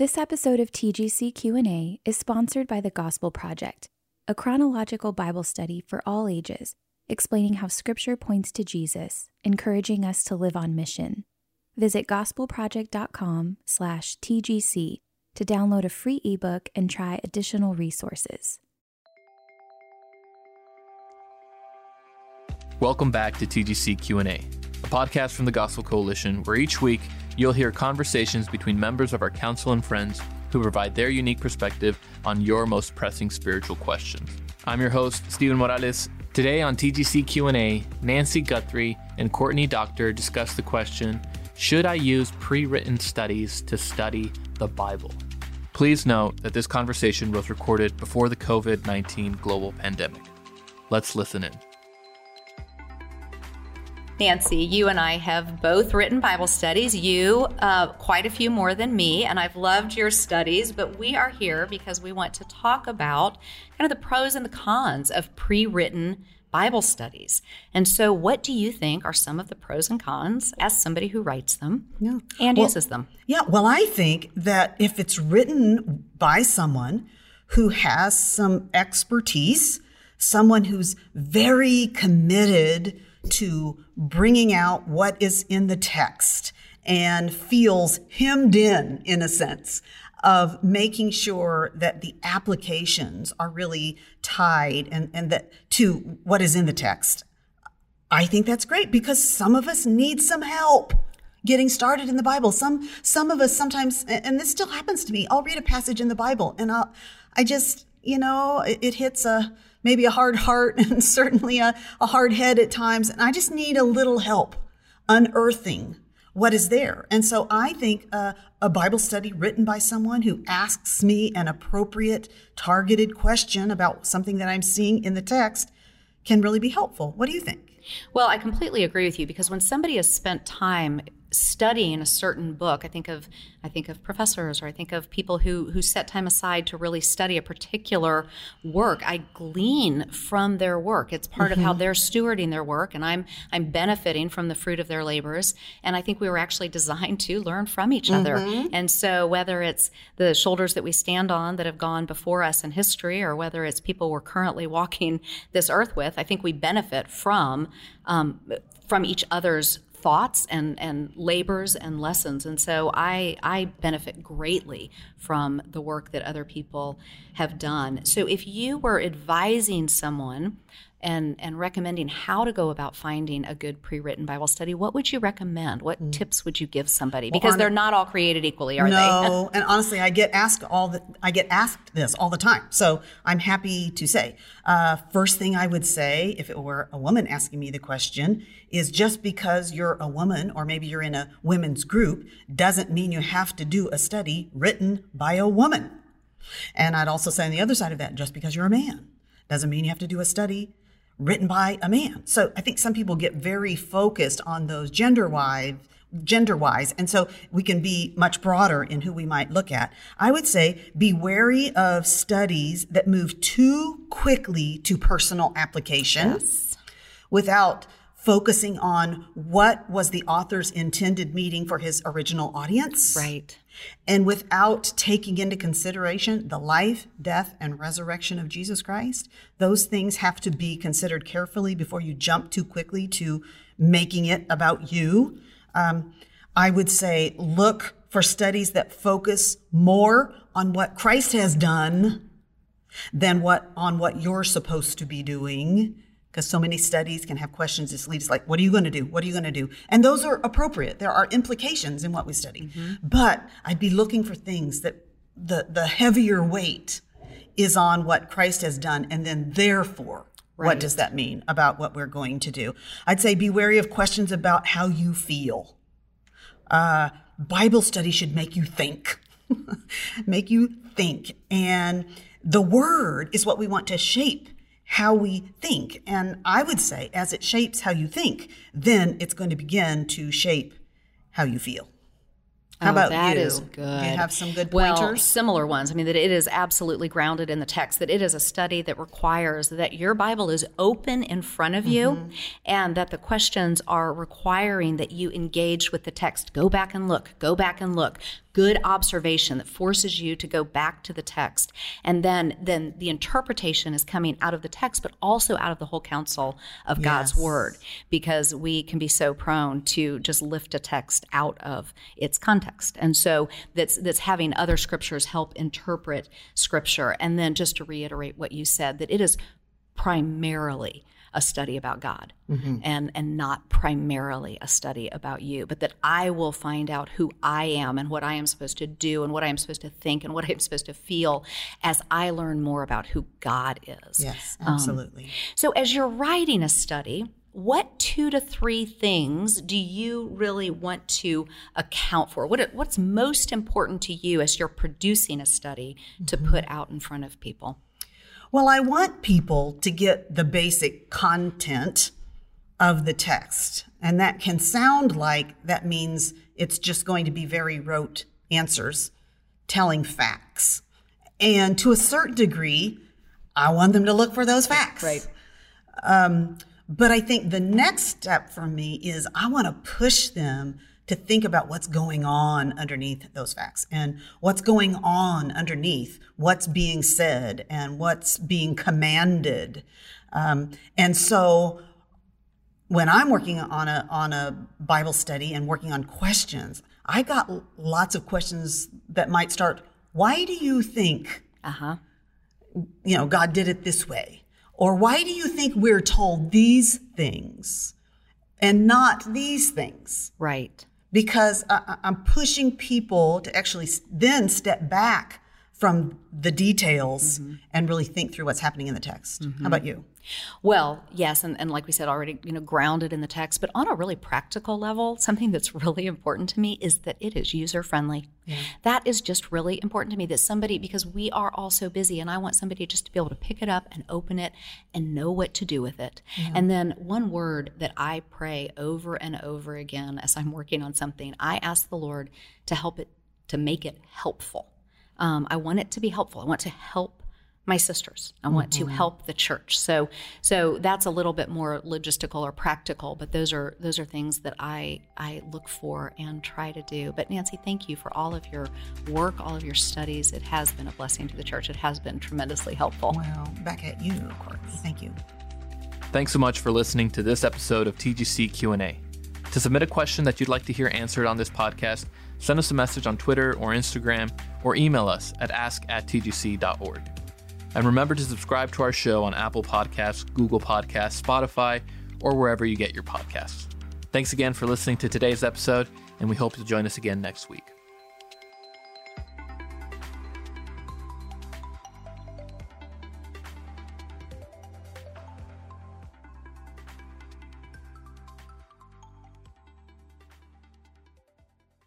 This episode of TGC Q&A is sponsored by the Gospel Project, a chronological Bible study for all ages, explaining how scripture points to Jesus, encouraging us to live on mission. Visit gospelproject.com/tgc to download a free ebook and try additional resources. Welcome back to TGC Q&A, a podcast from the Gospel Coalition where each week you'll hear conversations between members of our council and friends who provide their unique perspective on your most pressing spiritual questions. I'm your host, Stephen Morales. Today on TGC Q&A, Nancy Guthrie and Courtney Doctor discuss the question, should I use pre-written studies to study the Bible? Please note that this conversation was recorded before the COVID-19 global pandemic. Let's listen in. Nancy, you and I have both written Bible studies. You, uh, quite a few more than me, and I've loved your studies, but we are here because we want to talk about kind of the pros and the cons of pre written Bible studies. And so, what do you think are some of the pros and cons as somebody who writes them yeah. and well, uses them? Yeah, well, I think that if it's written by someone who has some expertise, someone who's very committed to bringing out what is in the text and feels hemmed in, in a sense, of making sure that the applications are really tied and, and that to what is in the text. I think that's great because some of us need some help getting started in the Bible. Some some of us sometimes and this still happens to me. I'll read a passage in the Bible and I'll I just, you know, it, it hits a maybe a hard heart and certainly a, a hard head at times. And I just need a little help unearthing what is there. And so I think uh, a Bible study written by someone who asks me an appropriate, targeted question about something that I'm seeing in the text can really be helpful. What do you think? Well, I completely agree with you because when somebody has spent time studying a certain book, I think of I think of professors or I think of people who who set time aside to really study a particular work. I glean from their work. It's part mm-hmm. of how mm-hmm. they're stewarding their work and I'm I'm benefiting from the fruit of their labors. And I think we were actually designed to learn from each other. Mm-hmm. And so whether it's the shoulders that we stand on that have gone before us in history or whether it's people we're currently walking this earth with, I think we benefit from um, from each other's thoughts and, and labors and lessons. And so I, I benefit greatly from the work that other people have done. So if you were advising someone and, and recommending how to go about finding a good pre-written Bible study, what would you recommend? What mm. tips would you give somebody? Because well, they're not all created equally, are no, they? No, and honestly, I get asked all the I get asked this all the time. So I'm happy to say. Uh, first thing I would say, if it were a woman asking me the question, is just because you're a woman or maybe you're in a women's group doesn't mean you have to do a study written by a woman. And I'd also say on the other side of that, just because you're a man doesn't mean you have to do a study written by a man. So I think some people get very focused on those gender wise gender wise. And so we can be much broader in who we might look at. I would say be wary of studies that move too quickly to personal application yes. without focusing on what was the author's intended meaning for his original audience. Right. And without taking into consideration the life, death, and resurrection of Jesus Christ, those things have to be considered carefully before you jump too quickly to making it about you. Um, I would say look for studies that focus more on what Christ has done than what on what you're supposed to be doing because so many studies can have questions that leads like, what are you going to do? What are you going to do? And those are appropriate. There are implications in what we study. Mm-hmm. But I'd be looking for things that the, the heavier weight is on what Christ has done. And then therefore, right. what does that mean about what we're going to do? I'd say be wary of questions about how you feel. Uh, Bible study should make you think, make you think. And the word is what we want to shape how we think. And I would say, as it shapes how you think, then it's going to begin to shape how you feel. How Oh, about that you? is good. You have some good pointers. well, similar ones. I mean, that it is absolutely grounded in the text, that it is a study that requires that your Bible is open in front of you Mm-hmm. and that the questions are requiring that you engage with the text. Go back and look, go back and look. Good observation that forces you to go back to the text. And then, then the interpretation is coming out of the text, but also out of the whole counsel of God's word because we can be so prone to just lift a text out of its context. And so that's that's having other scriptures help interpret scripture. And then just to reiterate what you said, that it is primarily a study about God and and not primarily a study about you, but that I will find out who I am and what I am supposed to do and what I am supposed to think and what I am supposed to feel as I learn more about who God is. yes, Um, absolutely. So, as you're writing a study, what two to three things do you really want to account for? What, what's most important to you as you're producing a study to put out in front of people? Well, I want people to get the basic content of the text. And that can sound like that means it's just going to be very rote answers telling facts. And to a certain degree, I want them to look for those facts. Right. Um, but I think the next step for me is I want to push them to think about what's going on underneath those facts and what's going on underneath what's being said and what's being commanded. Um, and so when I'm working on a on a Bible study and working on questions, I got lots of questions that might start, why do you think Uh huh. you know, God did it this way? Or why do you think we're told these things and not these things? Right. Because I, I'm pushing people to actually then step back from the details mm-hmm. and really think through what's happening in the text. How mm-hmm. about you? Well, yes, and, and like we said already, you know, grounded in the text, but on a really practical level, something that's really important to me is that it is user friendly. That is just really important to me that somebody, because we are all so busy, and I want somebody just to be able to pick it up and open it and know what to do with it. And then one word that I pray over and over again as I'm working on something, I ask the Lord to help it, to make it helpful. Um, I want it to be helpful. I want to help my sisters. I want to mm-hmm. help the church. So so that's a little bit more logistical or practical, but those are those are things that I I look for and try to do. But Nancy, thank you for all of your work, all of your studies. It has been a blessing to the church. It has been tremendously helpful. Well, back at you, of course. Thank you. Thanks so much for listening to this episode of TGC Q&A. To submit a question that you'd like to hear answered on this podcast, send us a message on Twitter or Instagram or email us at ask at tgc.org. And remember to subscribe to our show on Apple Podcasts, Google Podcasts, Spotify, or wherever you get your podcasts. Thanks again for listening to today's episode, and we hope you'll join us again next week.